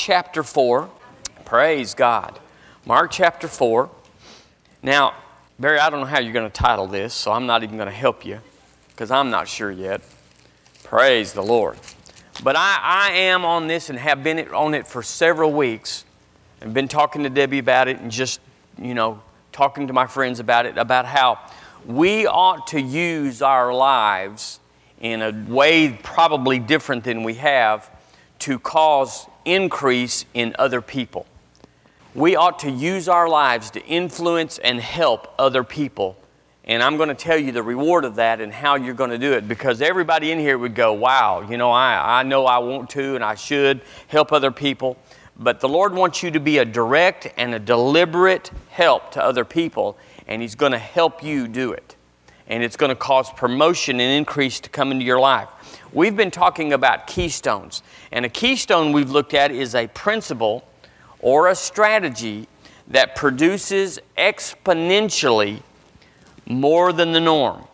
chapter 4. Praise God. Mark chapter 4. Now, Barry, I don't know how you're going to title this, so I'm not even going to help you because I'm not sure yet. Praise the Lord. But I, I am on this and have been on it for several weeks and been talking to Debbie about it and just, you know, talking to my friends about it, about how we ought to use our lives in a way probably different than we have to cause increase in other people. We ought to use our lives to influence and help other people. And I'm going to tell you the reward of that and how you're going to do it because everybody in here would go, wow, you know, I, I know I want to and I should help other people. But the Lord wants you to be a direct and a deliberate help to other people, and He's going to help you do it. And it's going to cause promotion and increase to come into your life. We've been talking about keystones, and a keystone we've looked at is a principle or a strategy that produces exponentially more than the norm.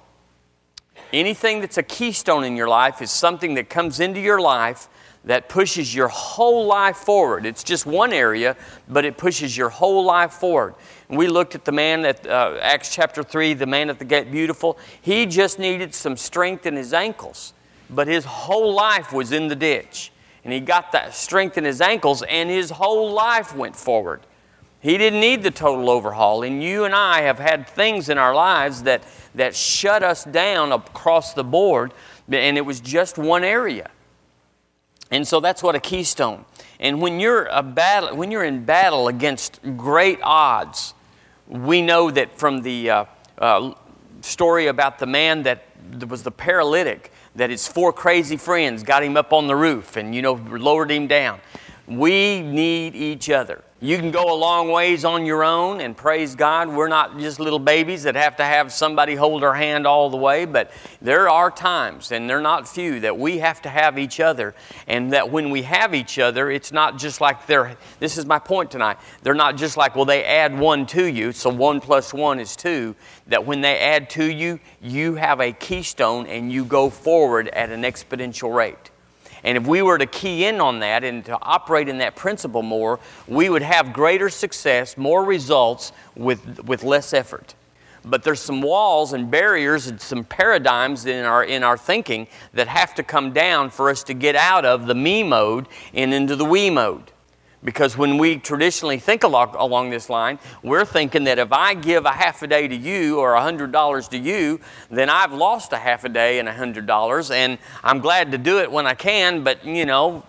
Anything that's a keystone in your life is something that comes into your life that pushes your whole life forward. It's just one area, but it pushes your whole life forward. We looked at the man at uh, Acts chapter 3, the man at the gate beautiful. He just needed some strength in his ankles, but his whole life was in the ditch. And he got that strength in his ankles, and his whole life went forward. He didn't need the total overhaul. And you and I have had things in our lives that, that shut us down across the board, and it was just one area. And so that's what a keystone. And when you're a battle, when you're in battle against great odds, we know that from the uh, uh, story about the man that was the paralytic, that his four crazy friends got him up on the roof and you know lowered him down. We need each other. You can go a long ways on your own, and praise God, we're not just little babies that have to have somebody hold our hand all the way, but there are times, and they're not few, that we have to have each other. And that when we have each other, it's not just like they're, this is my point tonight, they're not just like, well, they add one to you, so one plus one is two. That when they add to you, you have a keystone and you go forward at an exponential rate. And if we were to key in on that and to operate in that principle more, we would have greater success, more results with, with less effort. But there's some walls and barriers and some paradigms in our, in our thinking that have to come down for us to get out of the me mode and into the we mode. Because when we traditionally think along, along this line, we're thinking that if I give a half a day to you or a $100 to you, then I've lost a half a day and a $100, and I'm glad to do it when I can, but you know,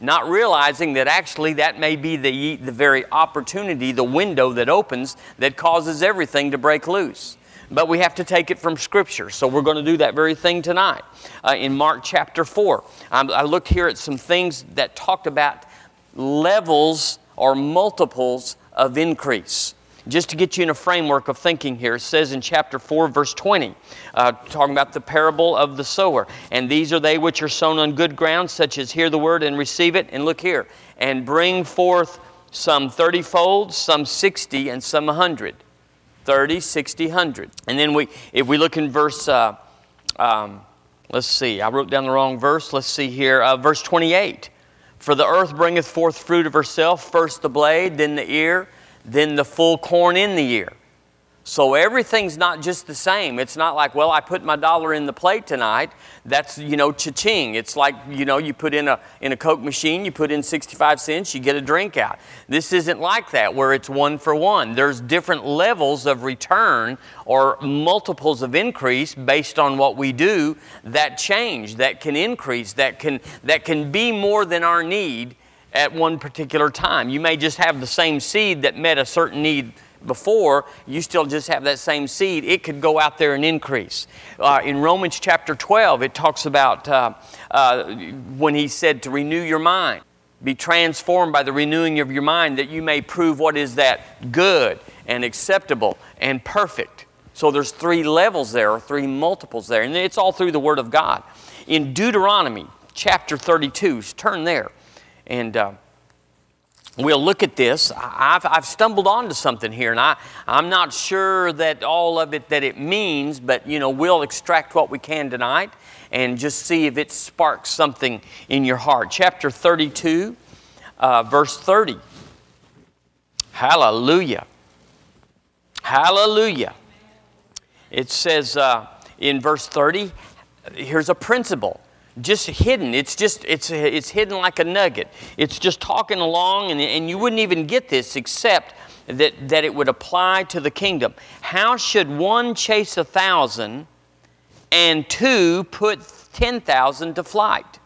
not realizing that actually that may be the, the very opportunity, the window that opens that causes everything to break loose. But we have to take it from Scripture. So we're going to do that very thing tonight. Uh, in Mark chapter 4, um, I looked here at some things that talked about levels or multiples of increase. Just to get you in a framework of thinking here, it says in chapter 4, verse 20, uh, talking about the parable of the sower. And these are they which are sown on good ground, such as hear the word and receive it. And look here, and bring forth some 30 fold, some 60, and some 100. 30, 60, 100. And then we, if we look in verse, uh, um, let's see, I wrote down the wrong verse. Let's see here, uh, verse 28. For the earth bringeth forth fruit of herself, first the blade, then the ear, then the full corn in the ear. So everything's not just the same. It's not like, well, I put my dollar in the plate tonight. That's, you know, cha-ching. It's like, you know, you put in a, in a Coke machine, you put in 65 cents, you get a drink out. This isn't like that where it's one for one. There's different levels of return or multiples of increase based on what we do that change, that can increase, that can, that can be more than our need at one particular time. You may just have the same seed that met a certain need before, you still just have that same seed. It could go out there and increase. Uh, in Romans chapter 12, it talks about uh, uh, when he said to renew your mind. Be transformed by the renewing of your mind that you may prove what is that good and acceptable and perfect. So there's three levels there, or three multiples there, and it's all through the Word of God. In Deuteronomy chapter 32, turn there, and uh, we'll look at this. I've, I've stumbled onto something here, and I, I'm not sure that all of it that it means, but you know, we'll extract what we can tonight and just see if it sparks something in your heart. Chapter 32, uh, verse 30. Hallelujah. Hallelujah. It says uh, in verse 30, here's a principle just hidden. It's just it's it's hidden like a nugget. It's just talking along and, and you wouldn't even get this except that that it would apply to the kingdom. How should one chase a thousand and two put ten thousand to flight?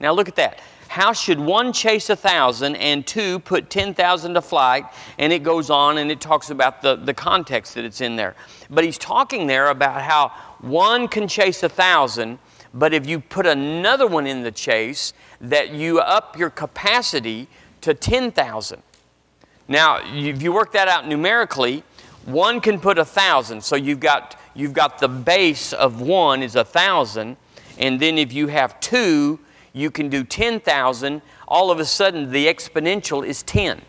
Now look at that. How should one chase a thousand and two put 10,000 to flight? And it goes on and it talks about the, the context that it's in there. But he's talking there about how one can chase a thousand, but if you put another one in the chase, that you up your capacity to 10,000. Now, if you work that out numerically, one can put a thousand. So you've got, you've got the base of one is a thousand. And then if you have two, you can do 10,000, all of a sudden the exponential is 10.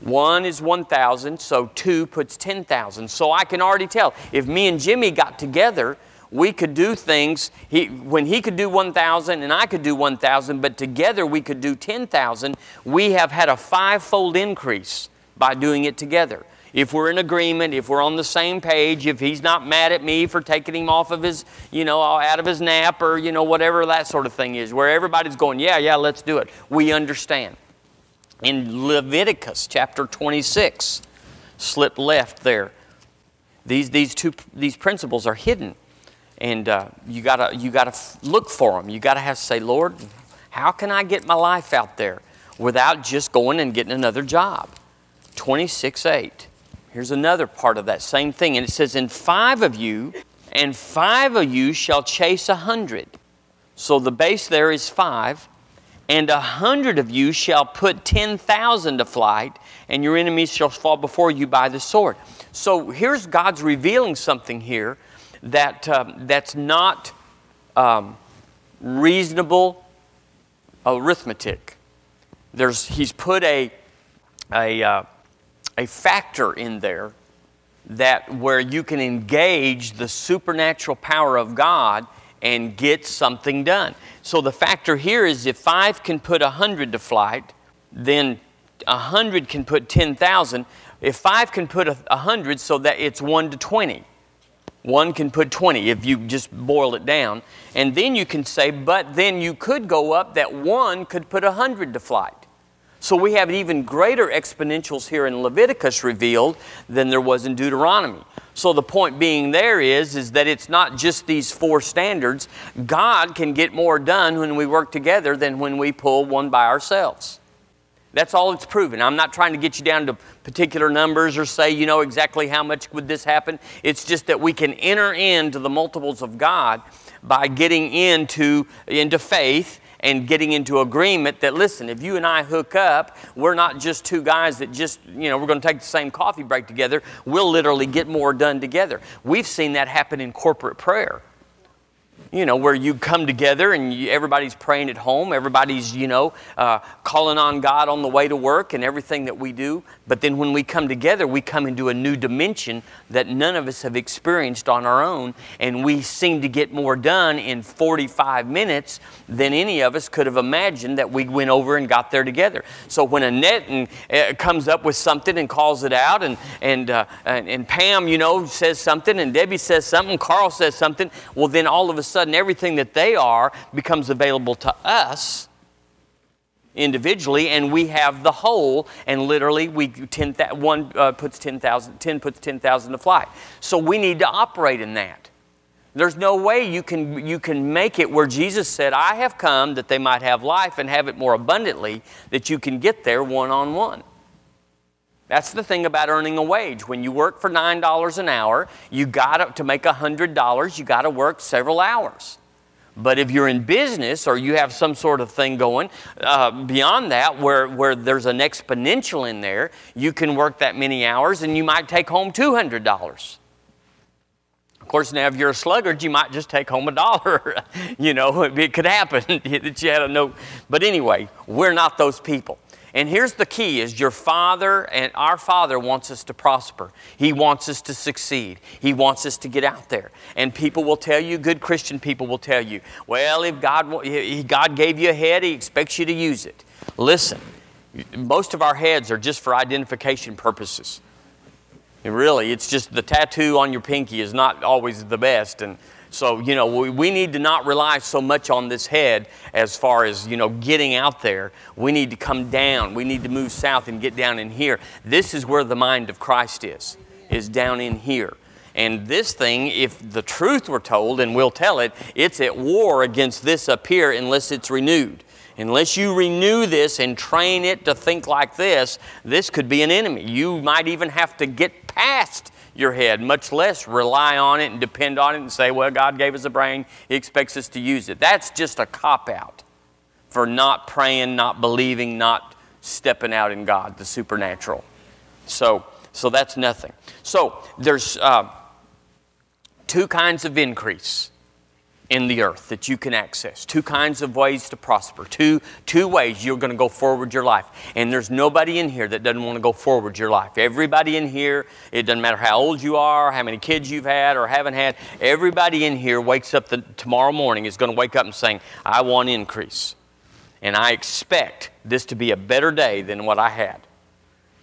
One is 1,000, so two puts 10,000. So I can already tell if me and Jimmy got together, we could do things. He, when he could do 1,000 and I could do 1,000, but together we could do 10,000, we have had a five-fold increase by doing it together if we're in agreement, if we're on the same page, if he's not mad at me for taking him off of his, you know, out of his nap or, you know, whatever that sort of thing is, where everybody's going, yeah, yeah, let's do it. We understand. In Leviticus chapter 26, slip left there. These, these two these principles are hidden. And uh, you gotta you gotta look for them. You gotta have to say, Lord, how can I get my life out there without just going and getting another job? 26 8. Here's another part of that same thing. And it says, And five of you, and five of you shall chase a hundred. So the base there is five. And a hundred of you shall put 10,000 to flight, and your enemies shall fall before you by the sword. So here's God's revealing something here that, um, that's not um, reasonable arithmetic. There's, he's put a, a, uh, a factor in there that where you can engage the supernatural power of God and get something done. So the factor here is if five can put a hundred to flight, then a hundred can put ten thousand. If five can put a hundred, so that it's one to twenty. One can put 20 if you just boil it down. And then you can say, but then you could go up that one could put a 100 to flight. So we have even greater exponentials here in Leviticus revealed than there was in Deuteronomy. So the point being there is, is that it's not just these four standards. God can get more done when we work together than when we pull one by ourselves. That's all it's proven. I'm not trying to get you down to particular numbers or say, you know, exactly how much would this happen. It's just that we can enter into the multiples of God by getting into, into faith and getting into agreement that, listen, if you and I hook up, we're not just two guys that just, you know, we're going to take the same coffee break together. We'll literally get more done together. We've seen that happen in corporate prayer you know, where you come together and you, everybody's praying at home, everybody's, you know, uh, calling on God on the way to work and everything that we do. But then when we come together, we come into a new dimension that none of us have experienced on our own. And we seem to get more done in 45 minutes than any of us could have imagined that we went over and got there together. So when Annette and, uh, comes up with something and calls it out, and, and, uh, and, and Pam, you know, says something, and Debbie says something, Carl says something, well, then all of a sudden everything that they are becomes available to us individually and we have the whole and literally we 10, one uh, puts 10,000 10 puts 10,000 to flight. So we need to operate in that. There's no way you can you can make it where Jesus said I have come that they might have life and have it more abundantly that you can get there one on one that's the thing about earning a wage. When you work for $9 an hour, you got to, make $100, you got to work several hours. But if you're in business or you have some sort of thing going uh, beyond that where, where there's an exponential in there, you can work that many hours and you might take home $200. Of course, now if you're a sluggard, you might just take home a dollar. you know, it could happen that you had a note. But anyway, we're not those people. And here's the key is your father and our father wants us to prosper. He wants us to succeed. He wants us to get out there. And people will tell you, good Christian people will tell you, well, if God, God gave you a head, he expects you to use it. Listen, most of our heads are just for identification purposes. And really, it's just the tattoo on your pinky is not always the best. And so, you know, we, we need to not rely so much on this head as far as, you know, getting out there. We need to come down. We need to move south and get down in here. This is where the mind of Christ is, is down in here. And this thing, if the truth were told, and we'll tell it, it's at war against this up here unless it's renewed. Unless you renew this and train it to think like this, this could be an enemy. You might even have to get past your head, much less rely on it and depend on it and say, well, God gave us a brain, He expects us to use it. That's just a cop out for not praying, not believing, not stepping out in God, the supernatural. So, so that's nothing. So there's uh, two kinds of increase in the earth that you can access. Two kinds of ways to prosper. Two, two ways you're going to go forward your life. And there's nobody in here that doesn't want to go forward your life. Everybody in here, it doesn't matter how old you are, how many kids you've had or haven't had, everybody in here wakes up the, tomorrow morning is going to wake up and saying, I want increase. And I expect this to be a better day than what I had.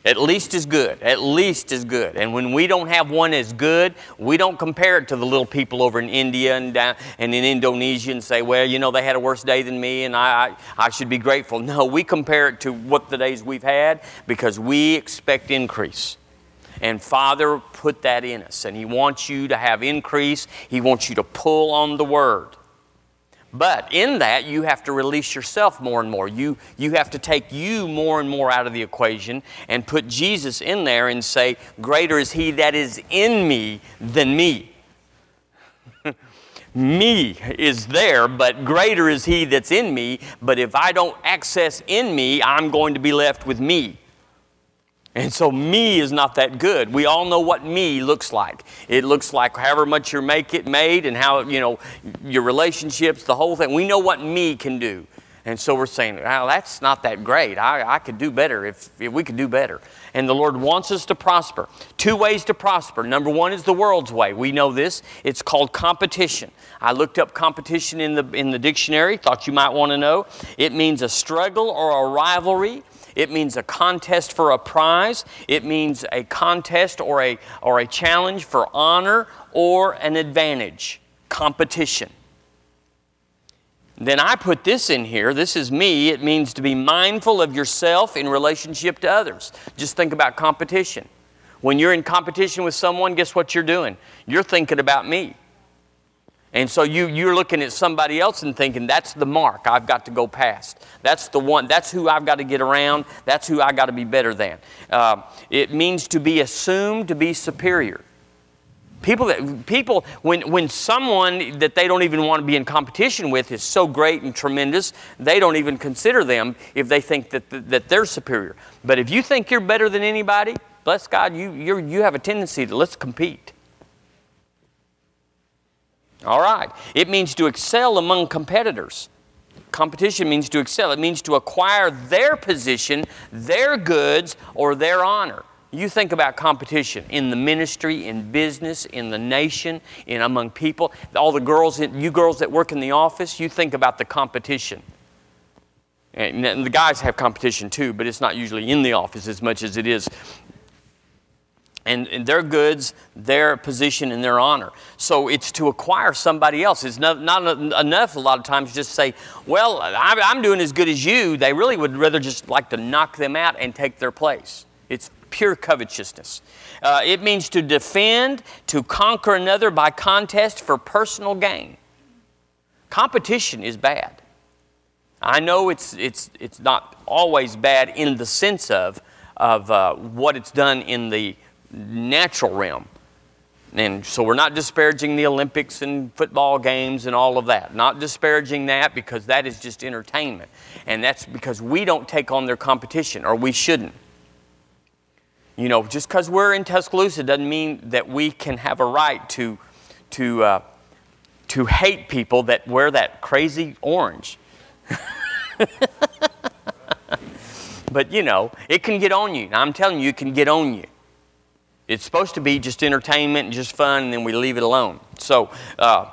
At least as good. At least as good. And when we don't have one as good, we don't compare it to the little people over in India and, down, and in Indonesia and say, well, you know, they had a worse day than me and I, I, I should be grateful. No, we compare it to what the days we've had because we expect increase. And Father put that in us. And He wants you to have increase, He wants you to pull on the Word. But in that, you have to release yourself more and more. You, you have to take you more and more out of the equation and put Jesus in there and say, Greater is He that is in me than me. me is there, but greater is He that's in me. But if I don't access in me, I'm going to be left with me. And so me is not that good. We all know what me looks like. It looks like however much you make it made and how, you know, your relationships, the whole thing. We know what me can do. And so we're saying, well, that's not that great. I, I could do better if, if we could do better. And the Lord wants us to prosper. Two ways to prosper. Number one is the world's way. We know this. It's called competition. I looked up competition in the, in the dictionary, thought you might want to know. It means a struggle or a rivalry it means a contest for a prize. It means a contest or a, or a challenge for honor or an advantage, competition. Then I put this in here. This is me. It means to be mindful of yourself in relationship to others. Just think about competition. When you're in competition with someone, guess what you're doing? You're thinking about me. And so you, you're looking at somebody else and thinking, that's the mark I've got to go past. That's the one, that's who I've got to get around. That's who I got to be better than. Uh, it means to be assumed to be superior. People that people when when someone that they don't even want to be in competition with is so great and tremendous, they don't even consider them if they think that that they're superior. But if you think you're better than anybody, bless God, you you you have a tendency to let's compete. All right. It means to excel among competitors. Competition means to excel. It means to acquire their position, their goods, or their honor. You think about competition in the ministry, in business, in the nation, in among people. All the girls, you girls that work in the office, you think about the competition. And the guys have competition too, but it's not usually in the office as much as it is and, and, their goods, their position, and their honor. So it's to acquire somebody else. It's not, not enough a lot of times just say, well, I'm doing as good as you. They really would rather just like to knock them out and take their place. It's pure covetousness. Uh, it means to defend, to conquer another by contest for personal gain. Competition is bad. I know it's, it's, it's not always bad in the sense of, of uh, what it's done in the natural realm. And so we're not disparaging the Olympics and football games and all of that. Not disparaging that because that is just entertainment. And that's because we don't take on their competition, or we shouldn't. You know, just because we're in Tuscaloosa doesn't mean that we can have a right to, to, uh, to hate people that wear that crazy orange. but you know, it can get on you. I'm telling you, it can get on you. It's supposed to be just entertainment and just fun, and then we leave it alone. So, uh,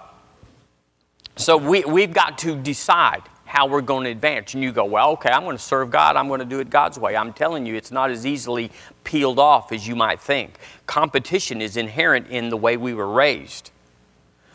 so we, we've got to decide how we're going to advance. And you go, well, okay, I'm going to serve God. I'm going to do it God's way. I'm telling you, it's not as easily peeled off as you might think. Competition is inherent in the way we were raised.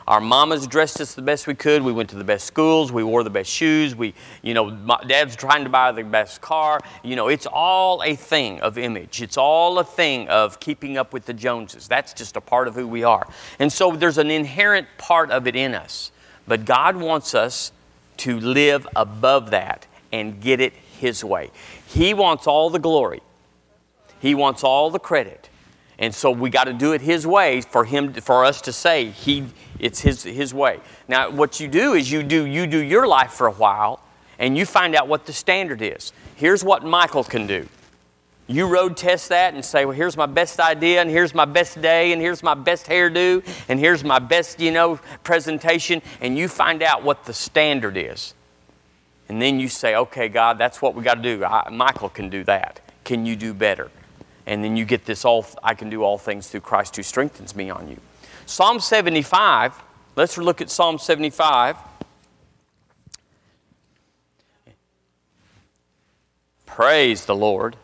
Our mamas dressed us the best we could. We went to the best schools. We wore the best shoes. We, you know, dad's trying to buy the best car. You know, it's all a thing of image. It's all a thing of keeping up with the Joneses. That's just a part of who we are. And so there's an inherent part of it in us. But God wants us to live above that and get it His way. He wants all the glory, He wants all the credit. And so we got to do it His way for Him, for us to say He, it's His, His way. Now, what you do is you do, you do your life for a while and you find out what the standard is. Here's what Michael can do. You road test that and say, well, here's my best idea, and here's my best day, and here's my best hairdo, and here's my best, you know, presentation, and you find out what the standard is. And then you say, okay, God, that's what we got to do. I, Michael can do that. Can you do better? And then you get this all, I can do all things through Christ who strengthens me on you. Psalm 75, let's look at Psalm 75. Praise the Lord.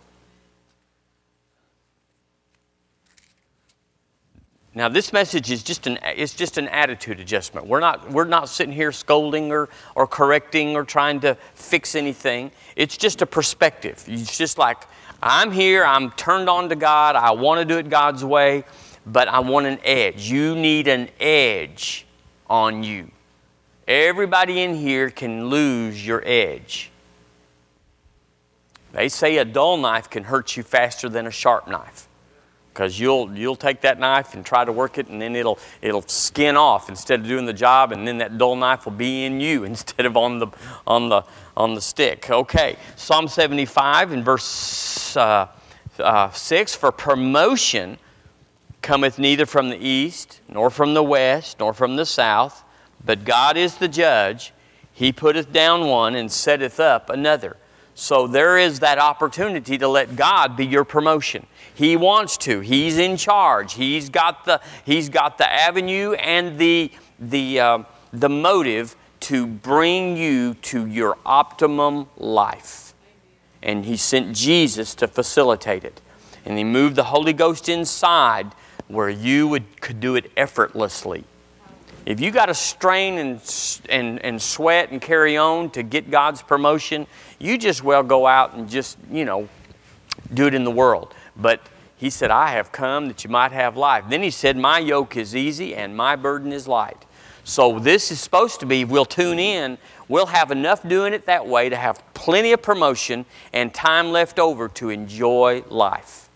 Now, this message is just an, it's just an attitude adjustment. We're not, we're not sitting here scolding or, or correcting or trying to fix anything. It's just a perspective. It's just like, I'm here, I'm turned on to God, I want to do it God's way, but I want an edge. You need an edge on you. Everybody in here can lose your edge. They say a dull knife can hurt you faster than a sharp knife because you'll you'll take that knife and try to work it and then it'll it'll skin off instead of doing the job and then that dull knife will be in you instead of on the on the on the stick okay psalm 75 in verse uh, uh, 6 for promotion cometh neither from the east nor from the west nor from the south but god is the judge he putteth down one and setteth up another so there is that opportunity to let God be your promotion. He wants to. He's in charge. He's got the, he's got the avenue and the, the, uh, the motive to bring you to your optimum life. And He sent Jesus to facilitate it. And He moved the Holy Ghost inside where you would, could do it effortlessly. If you got to strain and, and, and sweat and carry on to get God's promotion, you just well go out and just, you know, do it in the world. But he said, I have come that you might have life. Then he said, My yoke is easy and my burden is light. So this is supposed to be, we'll tune in, we'll have enough doing it that way to have plenty of promotion and time left over to enjoy life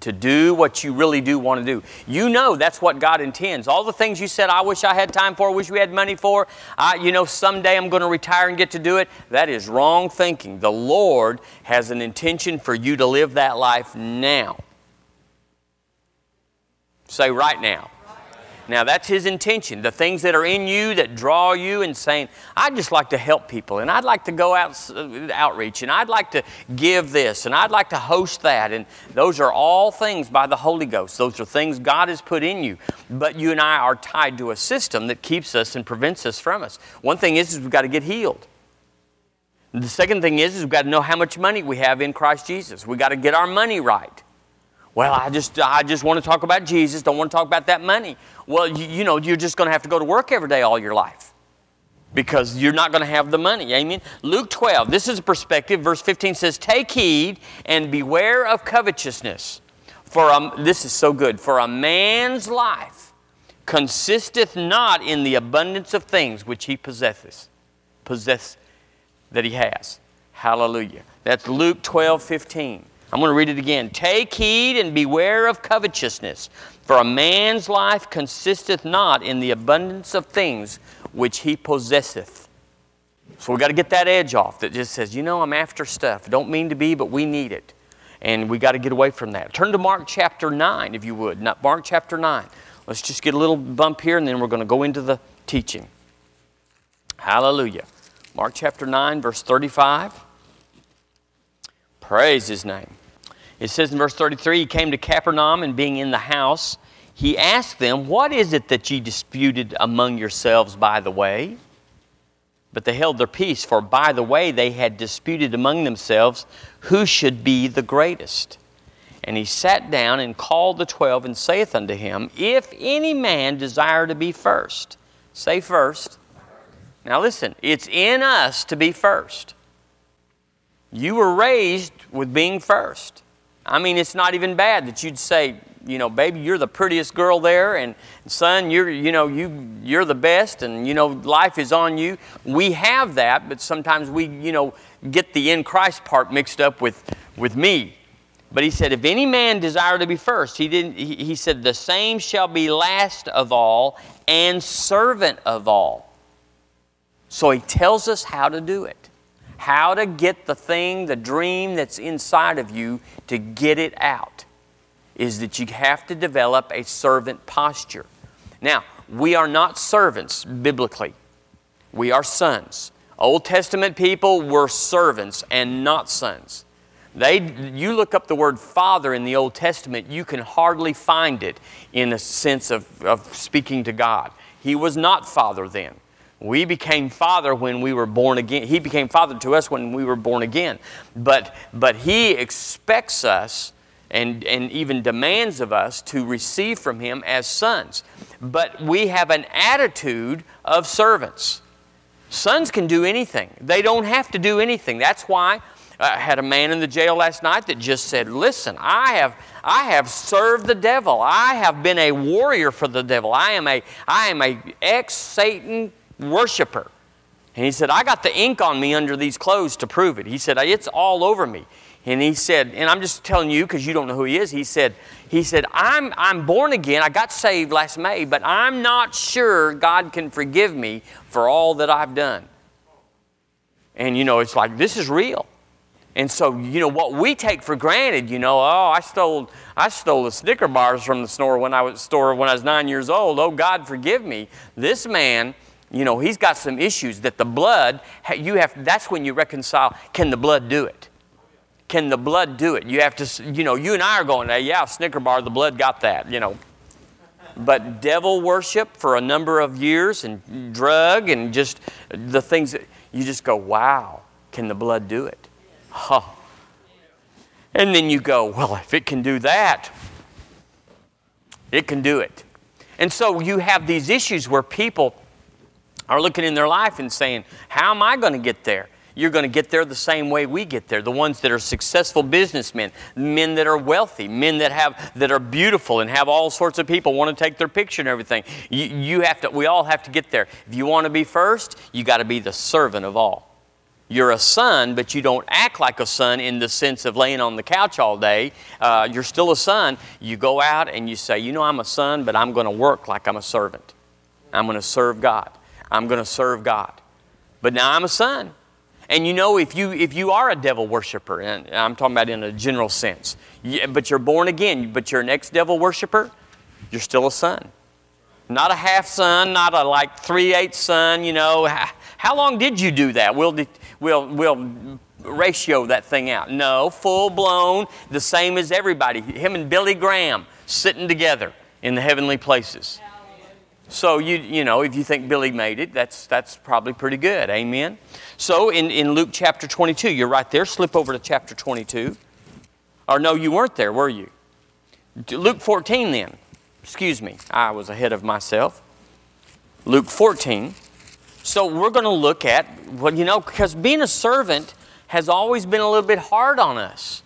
to do what you really do want to do. You know that's what God intends. All the things you said, I wish I had time for, wish we had money for, I, you know, someday I'm going to retire and get to do it, that is wrong thinking. The Lord has an intention for you to live that life now. Say right now. Now, that's his intention. The things that are in you that draw you and saying, I'd just like to help people, and I'd like to go out uh, outreach, and I'd like to give this, and I'd like to host that. And those are all things by the Holy Ghost. Those are things God has put in you. But you and I are tied to a system that keeps us and prevents us from us. One thing is, is we've got to get healed. The second thing is, is we've got to know how much money we have in Christ Jesus. We've got to get our money right. Well, I just, I just want to talk about Jesus, don't want to talk about that money. Well, you, you know, you're just going to have to go to work every day all your life because you're not going to have the money. Amen. Luke 12, this is a perspective. Verse 15 says, Take heed and beware of covetousness. For a, this is so good. For a man's life consisteth not in the abundance of things which he possesseth, possess that he has. Hallelujah. That's Luke 12, 15. I'm going to read it again. Take heed and beware of covetousness, for a man's life consisteth not in the abundance of things which he possesseth. So we got to get that edge off that just says, you know, I'm after stuff. Don't mean to be, but we need it. And we got to get away from that. Turn to Mark chapter 9, if you would. Not Mark chapter 9. Let's just get a little bump here, and then we're going to go into the teaching. Hallelujah. Mark chapter 9, verse 35. Praise his name. It says in verse 33 He came to Capernaum, and being in the house, he asked them, What is it that ye disputed among yourselves by the way? But they held their peace, for by the way they had disputed among themselves who should be the greatest. And he sat down and called the twelve and saith unto him, If any man desire to be first, say first. Now listen, it's in us to be first. You were raised with being first. I mean, it's not even bad that you'd say, you know, baby, you're the prettiest girl there, and son, you're, you know, you, you're the best, and you know, life is on you. We have that, but sometimes we, you know, get the in Christ part mixed up with, with me. But he said, if any man desire to be first, he didn't. He, he said, the same shall be last of all and servant of all. So he tells us how to do it how to get the thing, the dream that's inside of you, to get it out, is that you have to develop a servant posture. Now, we are not servants biblically, we are sons. Old Testament people were servants and not sons. They, you look up the word father in the Old Testament, you can hardly find it in a sense of, of speaking to God. He was not father then. We became father when we were born again. He became father to us when we were born again. But, but He expects us and, and even demands of us to receive from Him as sons. But we have an attitude of servants. Sons can do anything, they don't have to do anything. That's why I had a man in the jail last night that just said, Listen, I have, I have served the devil. I have been a warrior for the devil. I am a, I am a ex Satan worshiper. And he said, I got the ink on me under these clothes to prove it. He said, It's all over me. And he said, and I'm just telling you because you don't know who he is. He said, he said, I'm, I'm born again. I got saved last May, but I'm not sure God can forgive me for all that I've done. And you know, it's like, this is real. And so, you know, what we take for granted, you know, oh, I stole, I stole the Snicker bars from the store when I was store when I was nine years old. Oh, God, forgive me. This man you know, he's got some issues that the blood, you have, that's when you reconcile. Can the blood do it? Can the blood do it? You have to, you know, you and I are going, yeah, Snicker bar, the blood got that, you know. But devil worship for a number of years and drug and just the things that you just go, wow, can the blood do it? Huh. And then you go, well, if it can do that, it can do it. And so you have these issues where people are looking in their life and saying, How am I going to get there? You're going to get there the same way we get there. The ones that are successful businessmen, men that are wealthy, men that have that are beautiful and have all sorts of people want to take their picture and everything. You, you have to. We all have to get there. If you want to be first, you got to be the servant of all. You're a son, but you don't act like a son in the sense of laying on the couch all day. Uh, you're still a son. You go out and you say, You know, I'm a son, but I'm going to work like I'm a servant. I'm going to serve God. I'm going to serve God. But now I'm a son. And you know, if you, if you are a devil worshiper, and I'm talking about in a general sense, but you're born again, but you're an ex devil worshiper, you're still a son. Not a half son, not a like three eighth son, you know. How long did you do that? We'll, we'll, we'll ratio that thing out. No, full blown, the same as everybody. Him and Billy Graham sitting together in the heavenly places. So you you know, if you think Billy made it, that's that's probably pretty good. Amen. So in, in Luke chapter 22, you're right there. Slip over to chapter 22. Or no, you weren't there, were you? Luke 14 then. Excuse me. I was ahead of myself. Luke 14. So we're going to look at well, you know, because being a servant has always been a little bit hard on us.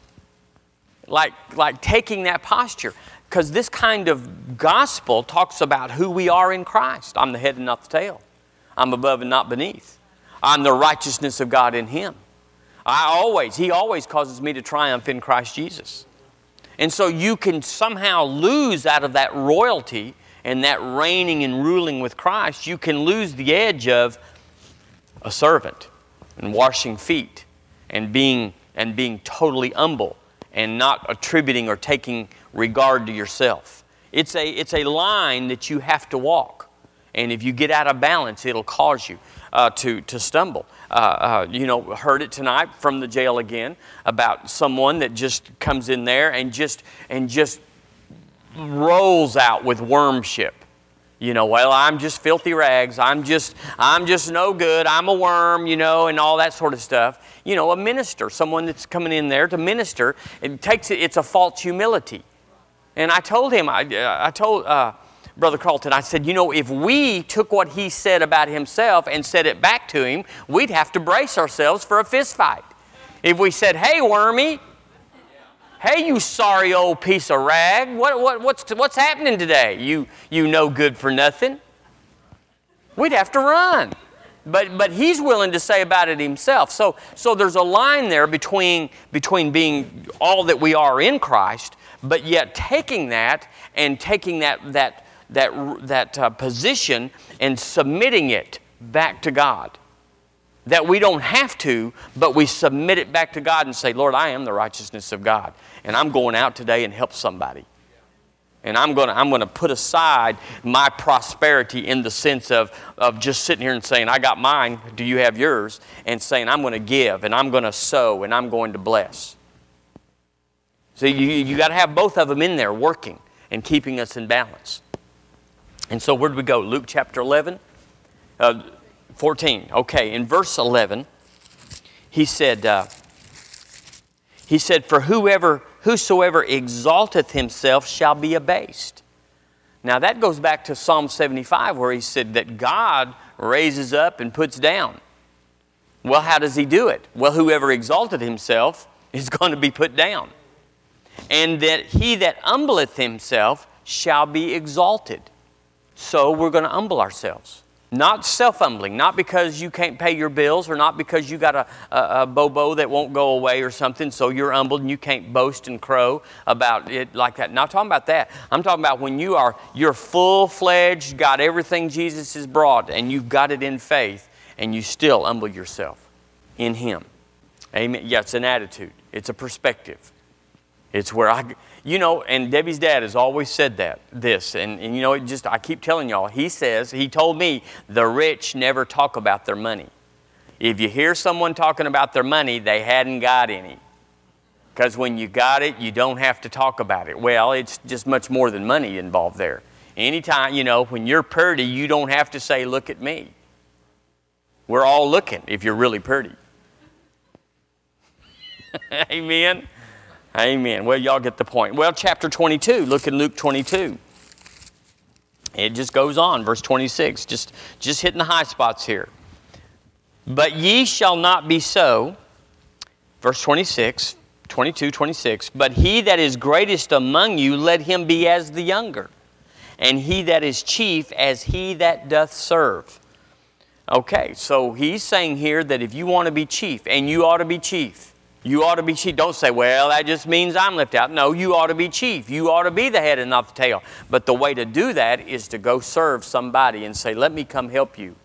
Like like taking that posture because this kind of gospel talks about who we are in Christ. I'm the head and not the tail. I'm above and not beneath. I'm the righteousness of God in Him. I always, He always causes me to triumph in Christ Jesus. And so you can somehow lose out of that royalty and that reigning and ruling with Christ, you can lose the edge of a servant and washing feet and being and being totally humble and not attributing or taking regard to yourself. It's a, it's a line that you have to walk. And if you get out of balance, it'll cause you uh, to, to stumble. Uh, uh, you know, heard it tonight from the jail again about someone that just comes in there and just, and just rolls out with wormship. You know, well, I'm just filthy rags. I'm just, I'm just no good. I'm a worm, you know, and all that sort of stuff. You know, a minister, someone that's coming in there to minister, it takes it, it's a false humility. And I told him, I, I told uh, Brother Carlton, I said, you know, if we took what he said about himself and said it back to him, we'd have to brace ourselves for a fist fight. If we said, hey, wormy, Hey, you sorry old piece of rag, what, what, what's, what's happening today? You, you no good for nothing. We'd have to run. But, but he's willing to say about it himself. So, so there's a line there between, between being all that we are in Christ, but yet taking that and taking that, that, that, that uh, position and submitting it back to God that we don't have to, but we submit it back to God and say, Lord, I am the righteousness of God and I'm going out today and help somebody. And I'm going to I'm to put aside my prosperity in the sense of, of just sitting here and saying, I got mine, do you have yours? And saying, I'm going to give and I'm going to sow and I'm going to bless. So you, you got to have both of them in there working and keeping us in balance. And so where do we go? Luke chapter 11? Uh, 14. Okay, in verse 11, he said, uh, he said, For whoever whosoever exalteth himself shall be abased. Now that goes back to Psalm 75 where he said that God raises up and puts down. Well, how does he do it? Well, whoever exalted himself is going to be put down. And that he that humbleth himself shall be exalted. So we're going to humble ourselves. Not self humbling, not because you can't pay your bills or not because you got a, a, a, bobo that won't go away or something, so you're humbled and you can't boast and crow about it like that. Not talking about that. I'm talking about when you are, you're full fledged, got everything Jesus has brought, and you've got it in faith, and you still humble yourself in Him. Amen. Yeah, it's an attitude, it's a perspective. It's where I, you know, and Debbie's dad has always said that, this, and, and you know, it just, I keep telling y'all, he says, he told me, the rich never talk about their money. If you hear someone talking about their money, they hadn't got any. Because when you got it, you don't have to talk about it. Well, it's just much more than money involved there. Anytime, you know, when you're pretty, you don't have to say, look at me. We're all looking if you're really pretty. Amen. Amen. Well, y'all get the point. Well, chapter 22, look at Luke 22. It just goes on, verse 26, just, just hitting the high spots here. But ye shall not be so, verse 26, 22, 26, but he that is greatest among you, let him be as the younger, and he that is chief as he that doth serve. Okay, so he's saying here that if you want to be chief, and you ought to be chief, you ought to be chief. Don't say, well, that just means I'm left out. No, you ought to be chief. You ought to be the head and not the tail. But the way to do that is to go serve somebody and say, let me come help you.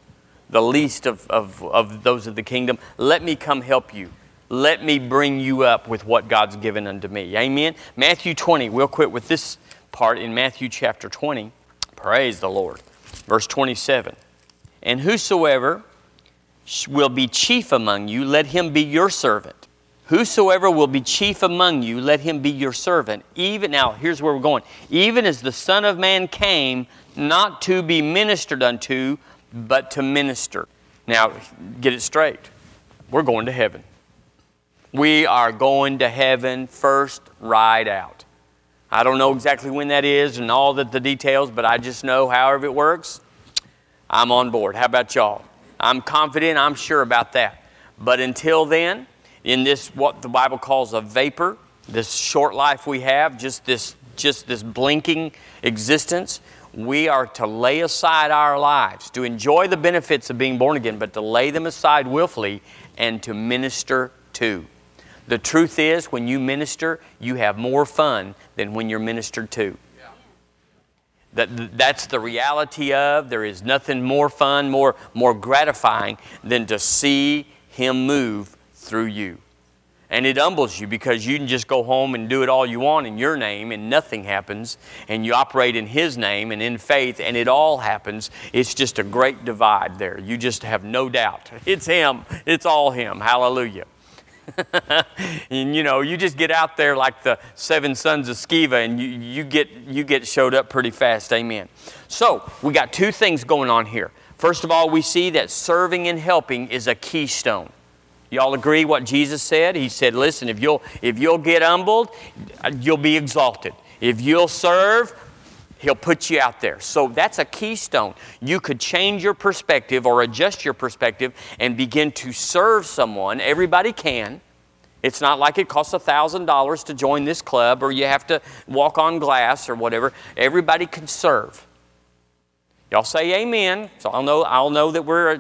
The least of, of, of those of the kingdom, let me come help you. Let me bring you up with what God's given unto me. Amen. Matthew 20, we'll quit with this part in Matthew chapter 20. Praise the Lord. Verse 27. And whosoever will be chief among you, let him be your servant. Whosoever will be chief among you, let him be your servant. Even now, here's where we're going. Even as the Son of Man came not to be ministered unto, but to minister. Now, get it straight. We're going to heaven. We are going to heaven first ride out. I don't know exactly when that is and all the, the details, but I just know however it works, I'm on board. How about y'all? I'm confident, I'm sure about that. But until then, in this what the Bible calls a vapor, this short life we have, just this just this blinking existence, we are to lay aside our lives, to enjoy the benefits of being born again, but to lay them aside willfully and to minister to. The truth is, when you minister, you have more fun than when you're ministered to. That, that's the reality of. There is nothing more fun, more, more gratifying than to see Him move through you. And it humbles you because you can just go home and do it all you want in your name and nothing happens. And you operate in His name and in faith and it all happens. It's just a great divide there. You just have no doubt. It's Him, it's all Him. Hallelujah. and you know, you just get out there like the seven sons of Sceva and you, you, get, you get showed up pretty fast. Amen. So, we got two things going on here. First of all, we see that serving and helping is a keystone. Y'all agree what Jesus said? He said, listen, if you'll, if you'll get humbled, you'll be exalted. If you'll serve, He'll put you out there. So that's a keystone. You could change your perspective or adjust your perspective and begin to serve someone. Everybody can. It's not like it costs $1,000 to join this club or you have to walk on glass or whatever. Everybody can serve. Y'all say amen. So I'll know, I'll know that we're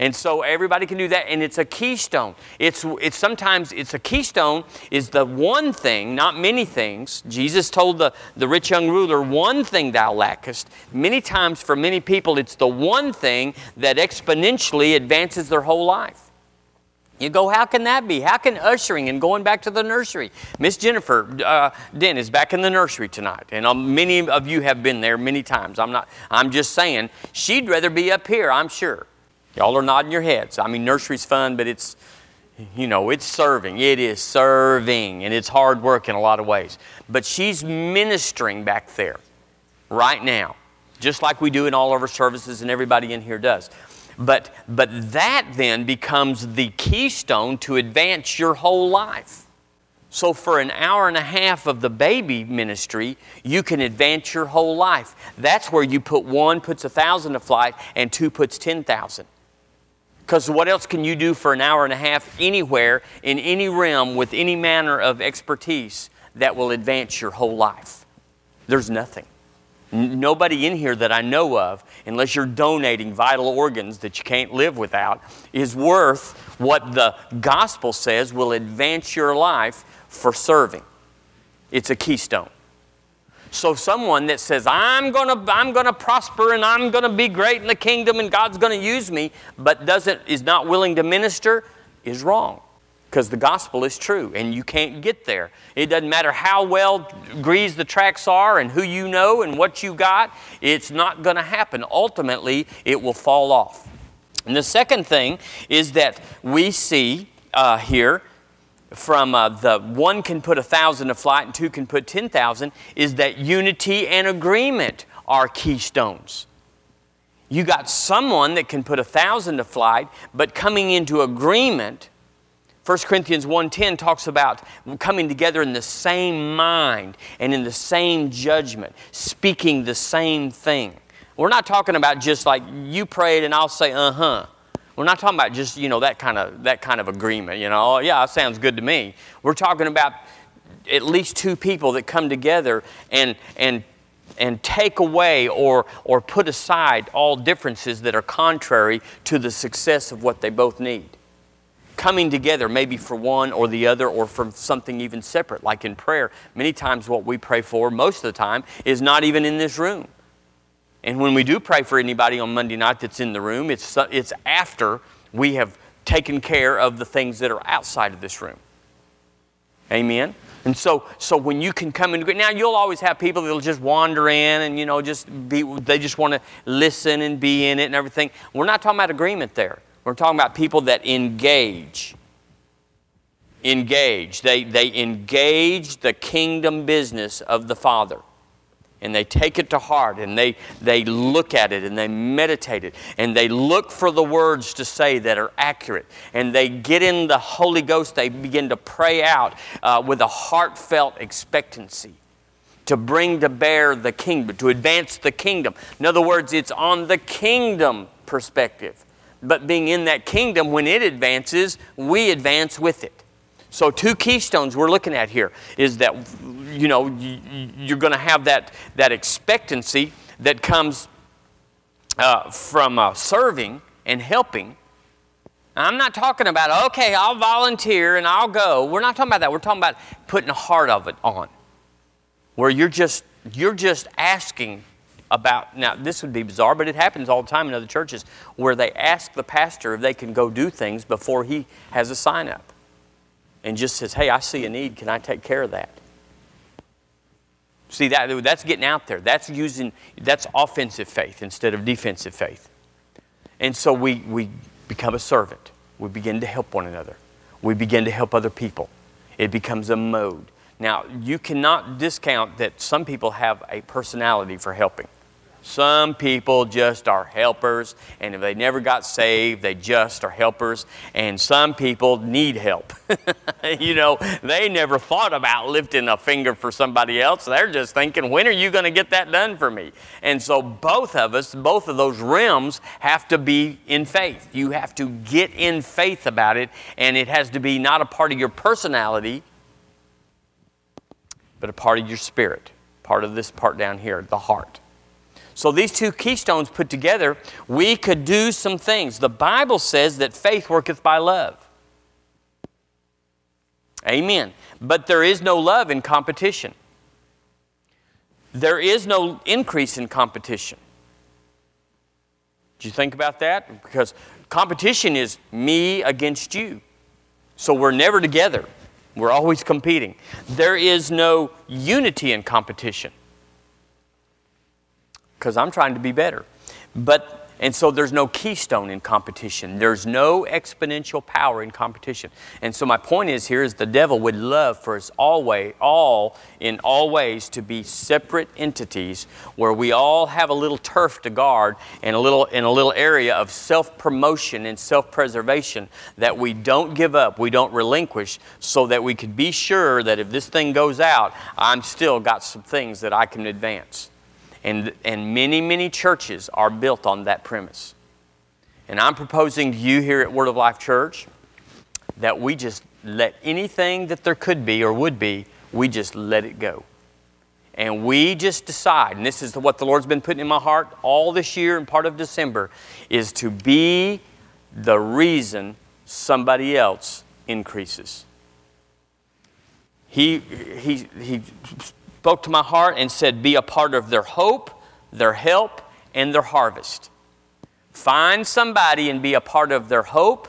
and so everybody can do that, and it's a keystone. It's, it's sometimes it's a keystone is the one thing, not many things. Jesus told the, the rich young ruler, one thing thou lackest. Many times for many people, it's the one thing that exponentially advances their whole life. You go, how can that be? How can ushering and going back to the nursery? Miss Jennifer uh, Den is back in the nursery tonight, and um, many of you have been there many times. I'm not. I'm just saying she'd rather be up here. I'm sure. Y'all are nodding your heads. I mean, nursery's fun, but it's, you know, it's serving. It is serving, and it's hard work in a lot of ways. But she's ministering back there right now, just like we do in all of our services, and everybody in here does. But, but that then becomes the keystone to advance your whole life. So, for an hour and a half of the baby ministry, you can advance your whole life. That's where you put one puts a thousand to flight and two puts 10,000. Because what else can you do for an hour and a half anywhere, in any realm, with any manner of expertise that will advance your whole life? There's nothing. Nobody in here that I know of, unless you're donating vital organs that you can't live without, is worth what the gospel says will advance your life for serving. It's a keystone. So someone that says, I'm gonna, I'm gonna prosper and I'm gonna be great in the kingdom and God's gonna use me, but doesn't is not willing to minister, is wrong. Because the gospel is true and you can't get there. It doesn't matter how well greased the tracks are and who you know and what you got, it's not gonna happen. Ultimately, it will fall off. And the second thing is that we see uh, here from uh, the one can put a thousand to flight and two can put 10,000 is that unity and agreement are keystones. You got someone that can put a thousand to flight, but coming into agreement, 1 Corinthians 1.10 talks about coming together in the same mind and in the same judgment, speaking the same thing. We're not talking about just like you prayed and I'll say, uh-huh. We're not talking about just, you know, that kind of that kind of agreement, you know. Oh, yeah, that sounds good to me. We're talking about at least two people that come together and and and take away or or put aside all differences that are contrary to the success of what they both need. Coming together maybe for one or the other or for something even separate like in prayer. Many times what we pray for most of the time is not even in this room. And when we do pray for anybody on Monday night that's in the room, it's, it's after we have taken care of the things that are outside of this room. Amen? And so, so when you can come in, now you'll always have people that'll just wander in and, you know, just be, they just want to listen and be in it and everything. We're not talking about agreement there. We're talking about people that engage. Engage. They, they engage the kingdom business of the Father and they take it to heart and they, they look at it and they meditate it and they look for the words to say that are accurate and they get in the Holy Ghost, they begin to pray out uh, with a heartfelt expectancy to bring to bear the kingdom, to advance the kingdom. In other words, it's on the kingdom perspective. But being in that kingdom, when it advances, we advance with it. So, two keystones we're looking at here is that, you know, you're going to have that, that expectancy that comes uh, from uh, serving and helping. I'm not talking about, okay, I'll volunteer and I'll go. We're not talking about that. We're talking about putting a heart of it on, where you're just, you're just asking about, now this would be bizarre, but it happens all the time in other churches, where they ask the pastor if they can go do things before he has a sign up and just says, Hey, I see a need. Can I take care of that? See, that, that's getting out there. That's using, that's offensive faith instead of defensive faith. And so we, we become a servant. We begin to help one another. we begin to help other people. It becomes a mode. Now, you cannot discount that some people have a personality for helping. Some people just are helpers, and if they never got saved, they just are helpers. And some people need help. you know, they never thought about lifting a finger for somebody else. They're just thinking, when are you going to get that done for me? And so, both of us, both of those realms have to be in faith. You have to get in faith about it, and it has to be not a part of your personality, but a part of your spirit, part of this part down here, the heart. So these two keystones put together, we could do some things. The Bible says that faith worketh by love. Amen. But there is no love in competition. There is no increase in competition. Did you think about that? Because competition is me against you. So we're never together. We're always competing. There is no unity in competition because I'm trying to be better. But and so there's no keystone in competition. There's no exponential power in competition. And so my point is here is the devil would love for us always, all in all ways to be separate entities where we all have a little turf to guard and a little in a little area of self-promotion and self-preservation that we don't give up, we don't relinquish, so that we could be sure that if this thing goes out, I'm still got some things that I can advance. And, and many, many churches are built on that premise. And I'm proposing to you here at Word of Life Church that we just let anything that there could be or would be, we just let it go. And we just decide, and this is what the Lord's been putting in my heart all this year and part of December, is to be the reason somebody else increases. He, he, he spoke to my heart and said, Be a part of their hope, their help, and their harvest. Find somebody and be a part of their hope,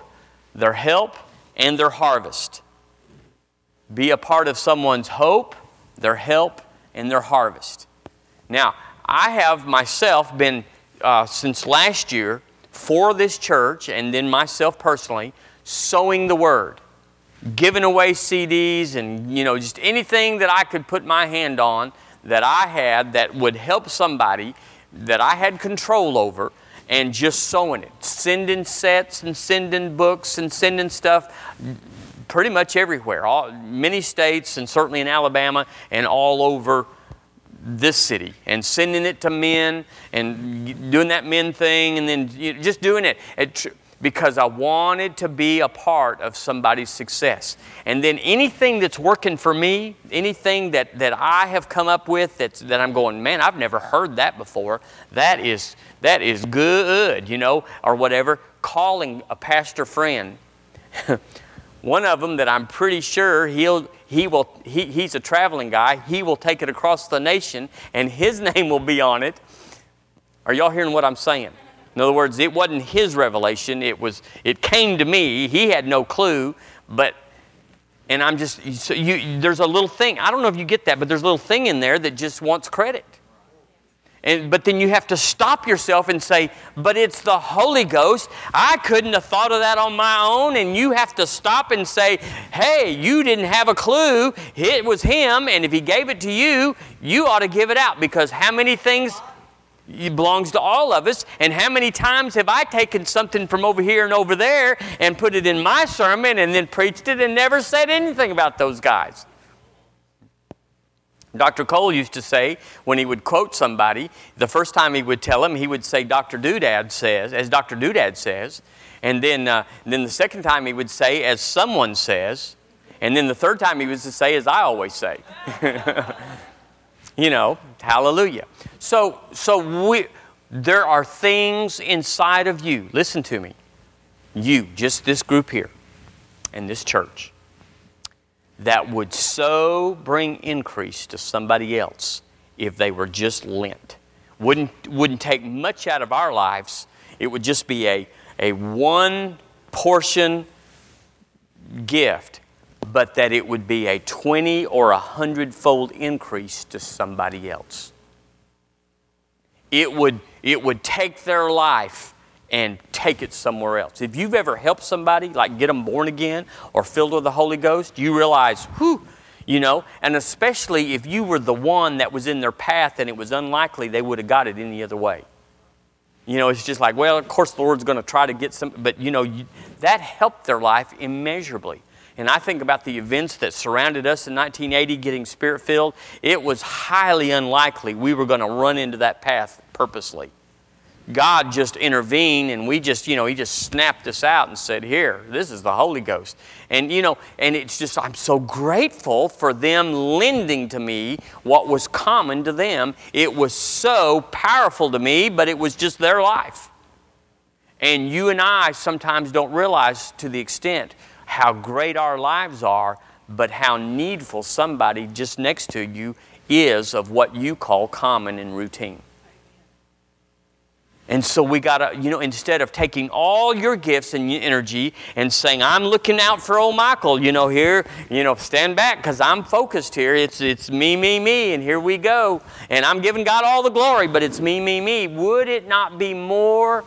their help, and their harvest. Be a part of someone's hope, their help, and their harvest. Now, I have myself been, uh, since last year, for this church, and then myself personally, sowing the word giving away CDs and you know just anything that I could put my hand on that I had that would help somebody that I had control over and just sowing it, sending sets and sending books and sending stuff pretty much everywhere, all, many states and certainly in Alabama and all over this city and sending it to men and doing that men thing and then just doing it. it because I wanted to be a part of somebody's success. And then anything that's working for me, anything that, that I have come up with that's, that I'm going, man, I've never heard that before, that is, that is good, you know, or whatever, calling a pastor friend. One of them that I'm pretty sure he'll, he will, he, he's a traveling guy, he will take it across the nation and his name will be on it. Are y'all hearing what I'm saying? In other words, it wasn't his revelation, it was it came to me. He had no clue, but and I'm just so you there's a little thing. I don't know if you get that, but there's a little thing in there that just wants credit. And, but then you have to stop yourself and say, but it's the Holy Ghost. I couldn't have thought of that on my own. And you have to stop and say, hey, you didn't have a clue. It was Him. And if He gave it to you, you ought to give it out because how many things it belongs to all of us. And how many times have I taken something from over here and over there and put it in my sermon and then preached it and never said anything about those guys? Dr. Cole used to say when he would quote somebody, the first time he would tell him, he would say, Dr. Doodad says, as Dr. Doodad says. And then, uh, and then the second time he would say, as someone says. And then the third time he was to say, as I always say. you know, hallelujah. So, so we, there are things inside of you, listen to me, you, just this group here and this church, that would so bring increase to somebody else if they were just lent. Wouldn't, wouldn't take much out of our lives. It would just be a, a one portion gift but that it would be a 20 or a hundredfold increase to somebody else. It would, it would take their life and take it somewhere else. If you've ever helped somebody, like get them born again or filled with the Holy Ghost, you realize, whew, you know, and especially if you were the one that was in their path and it was unlikely they would have got it any other way. You know, it's just like, well, of course the Lord's going to try to get some, but you know, you, that helped their life immeasurably. And I think about the events that surrounded us in 1980 getting spirit filled. It was highly unlikely we were going to run into that path purposely. God just intervened and we just, you know, He just snapped us out and said, Here, this is the Holy Ghost. And, you know, and it's just, I'm so grateful for them lending to me what was common to them. It was so powerful to me, but it was just their life. And you and I sometimes don't realize to the extent how great our lives are, but how needful somebody just next to you is of what you call common and routine. And so we got to, you know, instead of taking all your gifts and energy and saying, I'm looking out for old Michael, you know, here, you know, stand back because I'm focused here. It's, it's me, me, me, and here we go. And I'm giving God all the glory, but it's me, me, me. Would it not be more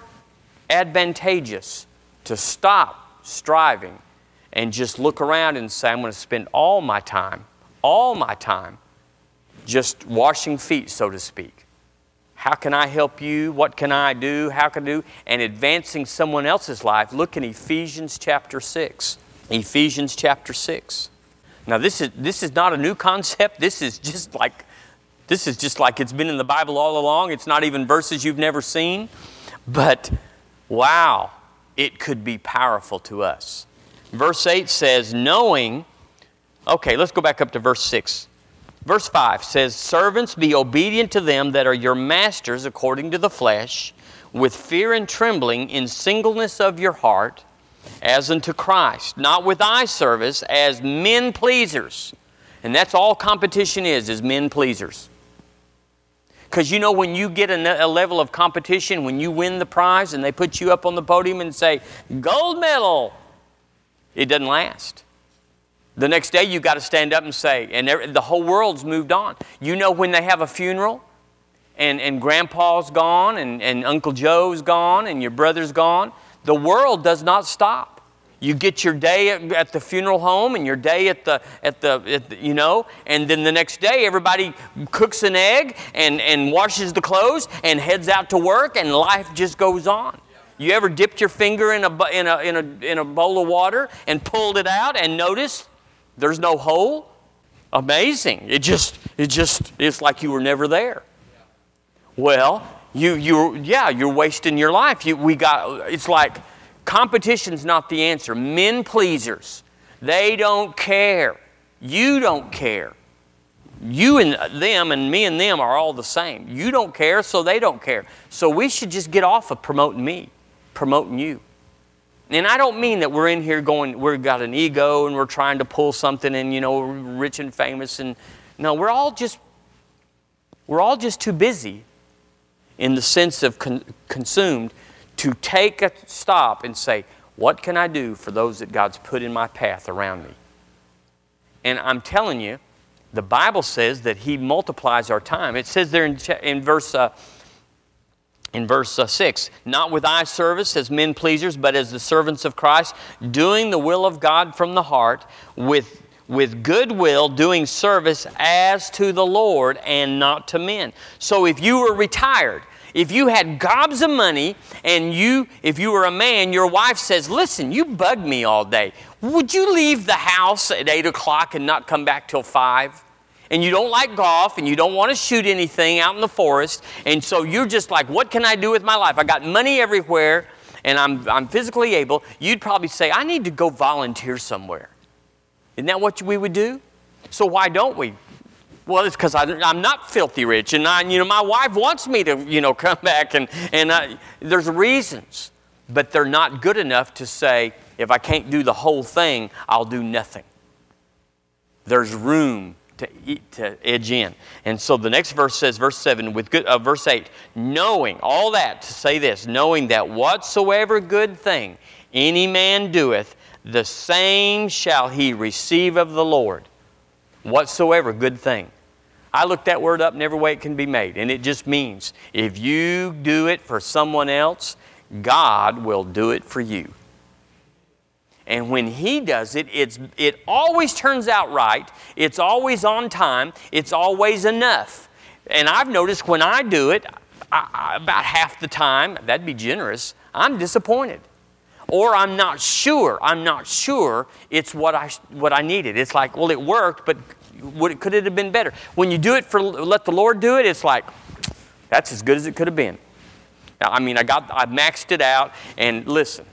advantageous to stop striving and just look around and say, I'm going to spend all my time, all my time, just washing feet, so to speak? How can I help you? What can I do? How can I do? And advancing someone else's life. Look in Ephesians chapter 6. Ephesians chapter 6. Now this is this is not a new concept. This is just like this is just like it's been in the Bible all along. It's not even verses you've never seen. But wow, it could be powerful to us. Verse 8 says, knowing, okay, let's go back up to verse 6. Verse 5 says, Servants, be obedient to them that are your masters according to the flesh, with fear and trembling, in singleness of your heart, as unto Christ, not with eye service, as men pleasers. And that's all competition is, is men pleasers. Because you know, when you get a, a, level of competition, when you win the prize and they put you up on the podium and say, gold medal, it doesn't last. The next day, you've got to stand up and say, and the whole world's moved on. You know, when they have a funeral and, and grandpa's gone and, and Uncle Joe's gone and your brother's gone, the world does not stop. You get your day at, at the funeral home and your day at the, at the, at the, you know, and then the next day everybody cooks an egg and, and washes the clothes and heads out to work and life just goes on. You ever dipped your finger in a, in a, in a, in a bowl of water and pulled it out and noticed there's no hole. Amazing. It just, it just, it's like you were never there. Well, you, you, yeah, you're wasting your life. You, we got, it's like competition's not the answer. Men pleasers, they don't care. You don't care. You and them and me and them are all the same. You don't care, so they don't care. So we should just get off of promoting me, promoting you. And I don't mean that we're in here going, we've got an ego and we're trying to pull something and, you know, rich and famous. And no, we're all just, we're all just too busy in the sense of con- consumed to take a stop and say, what can I do for those that God's put in my path around me? And I'm telling you, the Bible says that He multiplies our time. It says there in, in verse uh, in verse uh, 6 not with eye service as men pleasers but as the servants of christ doing the will of god from the heart with with goodwill doing service as to the lord and not to men. So if you were retired if you had gobs of money and you if you were a man your wife says listen you bug me all day. Would you leave the house at 8 o'clock and not come back till 5 and you don't like golf and you don't want to shoot anything out in the forest, and so you're just like, what can I do with my life? I got money everywhere and I'm, I'm physically able, you'd probably say, I need to go volunteer somewhere. Isn't that what we would do? So why don't we? Well, it's because I'm not filthy rich, and I, you know, my wife wants me to, you know, come back, and and I, there's reasons, but they're not good enough to say if I can't do the whole thing, I'll do nothing. There's room to, to edge in. And so the next verse says, verse 7, with good, uh, verse 8, knowing, all that to say this, knowing that whatsoever good thing any man doeth, the same shall he receive of the Lord. Whatsoever good thing. I looked that word up in every way it can be made, and it just means if you do it for someone else, God will do it for you. And when He does it, it's, it always turns out right. It's always on time. It's always enough. And I've noticed when I do it, I, I, about half the time, that'd be generous, I'm disappointed. Or I'm not sure. I'm not sure it's what I, what I needed. It's like, well, it worked, but would could it have been better? When you do it for, let the Lord do it, it's like, that's as good as it could have been. Now, I mean, I got, I maxed it out, and listen,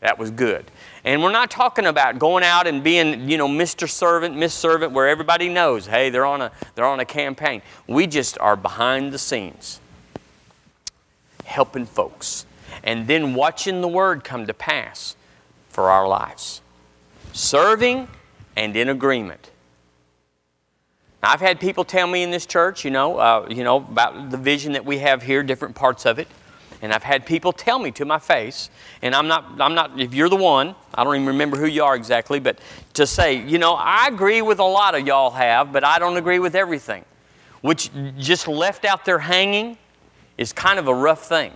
that was good. And we're not talking about going out and being, you know, Mr. Servant, Miss Servant, where everybody knows, hey, they're on a, they're on a campaign. We just are behind the scenes, helping folks, and then watching the word come to pass for our lives, serving and in agreement. I've had people tell me in this church, you know, uh, you know, about the vision that we have here, different parts of it. And I've had people tell me to my face, and I'm not, I'm not, if you're the one, I don't even remember who you are exactly, but to say, you know, I agree with a lot of y'all have, but I don't agree with everything. Which just left out there hanging is kind of a rough thing.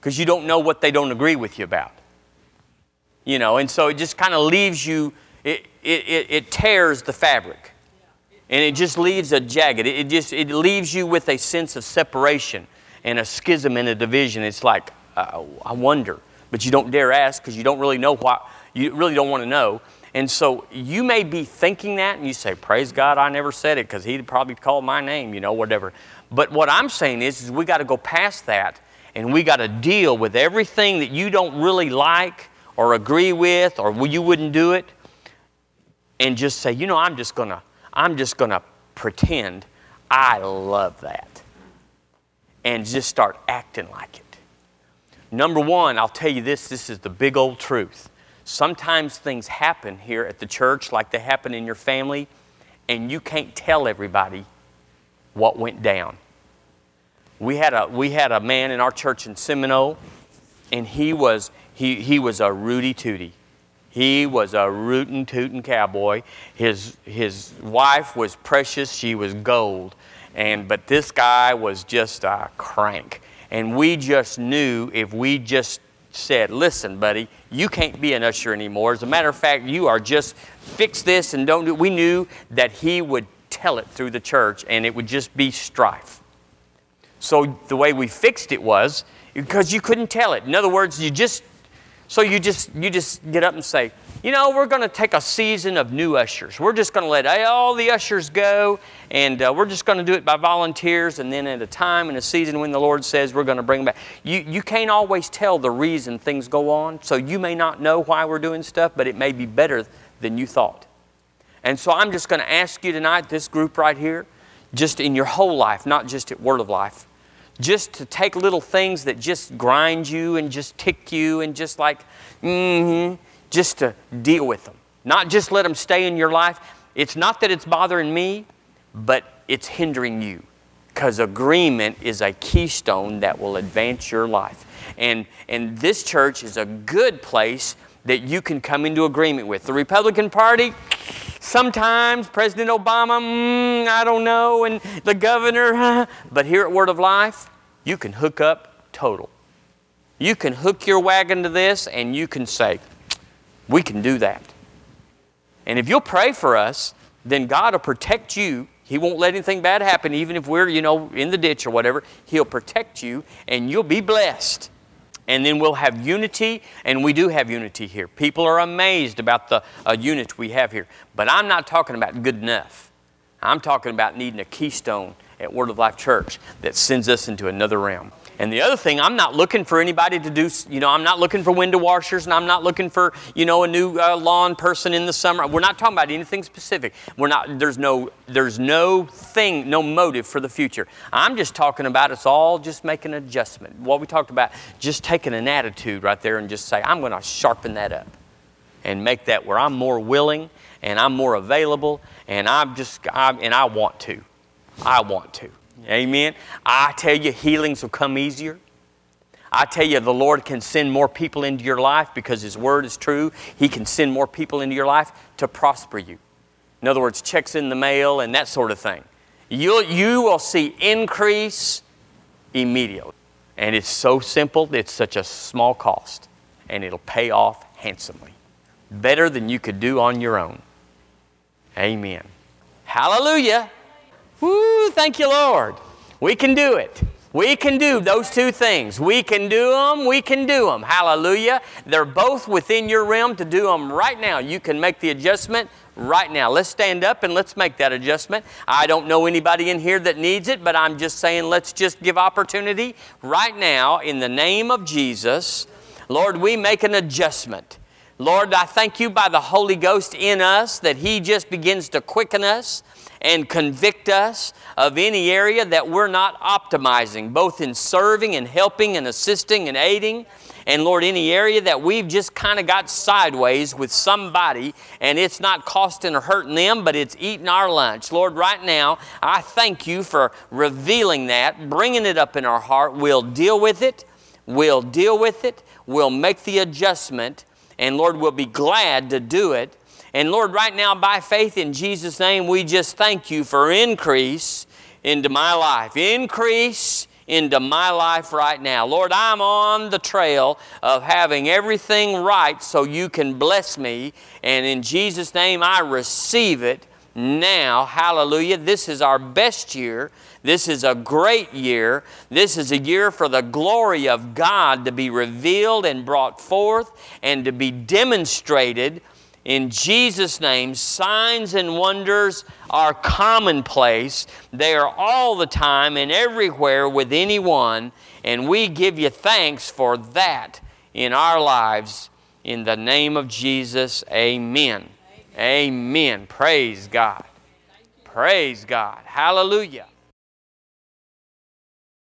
Because you don't know what they don't agree with you about. You know, and so it just kind of leaves you, it, it, it tears the fabric and it just leaves a jagged. It just it leaves you with a sense of separation and a schism and a division. It's like uh, I wonder, but you don't dare ask because you don't really know why, you really don't want to know. And so you may be thinking that, and you say, "Praise God, I never said it," because He'd probably call my name, you know, whatever. But what I'm saying is, is we got to go past that, and we got to deal with everything that you don't really like or agree with, or you wouldn't do it, and just say, you know, I'm just gonna I'm just going to pretend I love that and just start acting like it. Number one, I'll tell you this this is the big old truth. Sometimes things happen here at the church like they happen in your family, and you can't tell everybody what went down. We had a, we had a man in our church in Seminole, and he was, he, he was a Rudy Tooty. He was a rootin' tootin' cowboy. His, his wife was precious, she was gold. And, but this guy was just a crank. And we just knew if we just said, listen, buddy, you can't be an usher anymore. As a matter of fact, you are just fix this and don't do We knew that he would tell it through the church and it would just be strife. So the way we fixed it was because you couldn't tell it. In other words, you just so you just you just get up and say, you know, we're going to take a season of new ushers. We're just going to let all the ushers go, and uh, we're just going to do it by volunteers. And then at a time in a season when the Lord says we're going to bring them back, you you can't always tell the reason things go on. So you may not know why we're doing stuff, but it may be better than you thought. And so I'm just going to ask you tonight, this group right here, just in your whole life, not just at Word of Life just to take little things that just grind you and just tick you and just like, mm-hmm, just to deal with them. Not just let them stay in your life. It's not that it's bothering me, but it's hindering you. Because agreement is a keystone that will advance your life. And, and this church is a good place that you can come into agreement with. The Republican Party, sometimes President Obama, mm, I don't know, and the governor, but here at Word of Life, you can hook up total. You can hook your wagon to this and you can say, we can do that. And if you'll pray for us, then God will protect you. He won't let anything bad happen, even if we're, you know, in the ditch or whatever. He'll protect you and you'll be blessed. And then we'll have unity, and we do have unity here. People are amazed about the uh, unit we have here. But I'm not talking about good enough. I'm talking about needing a keystone at Word of Life Church that sends us into another realm. And the other thing, I'm not looking for anybody to do, you know, I'm not looking for window washers and I'm not looking for, you know, a new uh, lawn person in the summer. We're not talking about anything specific. We're not, there's no, there's no thing, no motive for the future. I'm just talking about it's all just making an adjustment. What we talked about, just taking an attitude right there and just say, I'm going to sharpen that up and make that where I'm more willing and I'm more available and I'm just, I'm, and I want to. I want to. Amen. I tell you, healings will come easier. I tell you, the Lord can send more people into your life because His Word is true. He can send more people into your life to prosper you. In other words, checks in the mail and that sort of thing. You'll, you will see increase immediately. And it's so simple, it's such a small cost, and it'll pay off handsomely. Better than you could do on your own. Amen. Hallelujah. Woo, thank you, Lord. We can do it. We can do those two things. We can do them. We can do them. Hallelujah. They're both within your realm to do them right now. You can make the adjustment right now. Let's stand up and let's make that adjustment. I don't know anybody in here that needs it, but I'm just saying let's just give opportunity right now in the name of Jesus. Lord, we make an adjustment. Lord, I thank you by the Holy Ghost in us that He just begins to quicken us and convict us of any area that we're not optimizing, both in serving and helping and assisting and aiding. And Lord, any area that we've just kind of got sideways with somebody and it's not costing or hurting them, but it's eating our lunch. Lord, right now, I thank you for revealing that, bringing it up in our heart. We'll deal with it. We'll deal with it. We'll make the adjustment. And Lord, we'll be glad to do it and Lord, right now, by faith in Jesus' name, we just thank you for increase into my life. Increase into my life right now. Lord, I'm on the trail of having everything right so you can bless me. And in Jesus' name, I receive it now. Hallelujah. This is our best year. This is a great year. This is a year for the glory of God to be revealed and brought forth and to be demonstrated in Jesus' name, signs and wonders are commonplace. They are all the time and everywhere with anyone, and we give you thanks for that in our lives. In the name of Jesus, amen. Amen. amen. Praise God. Praise God. Hallelujah.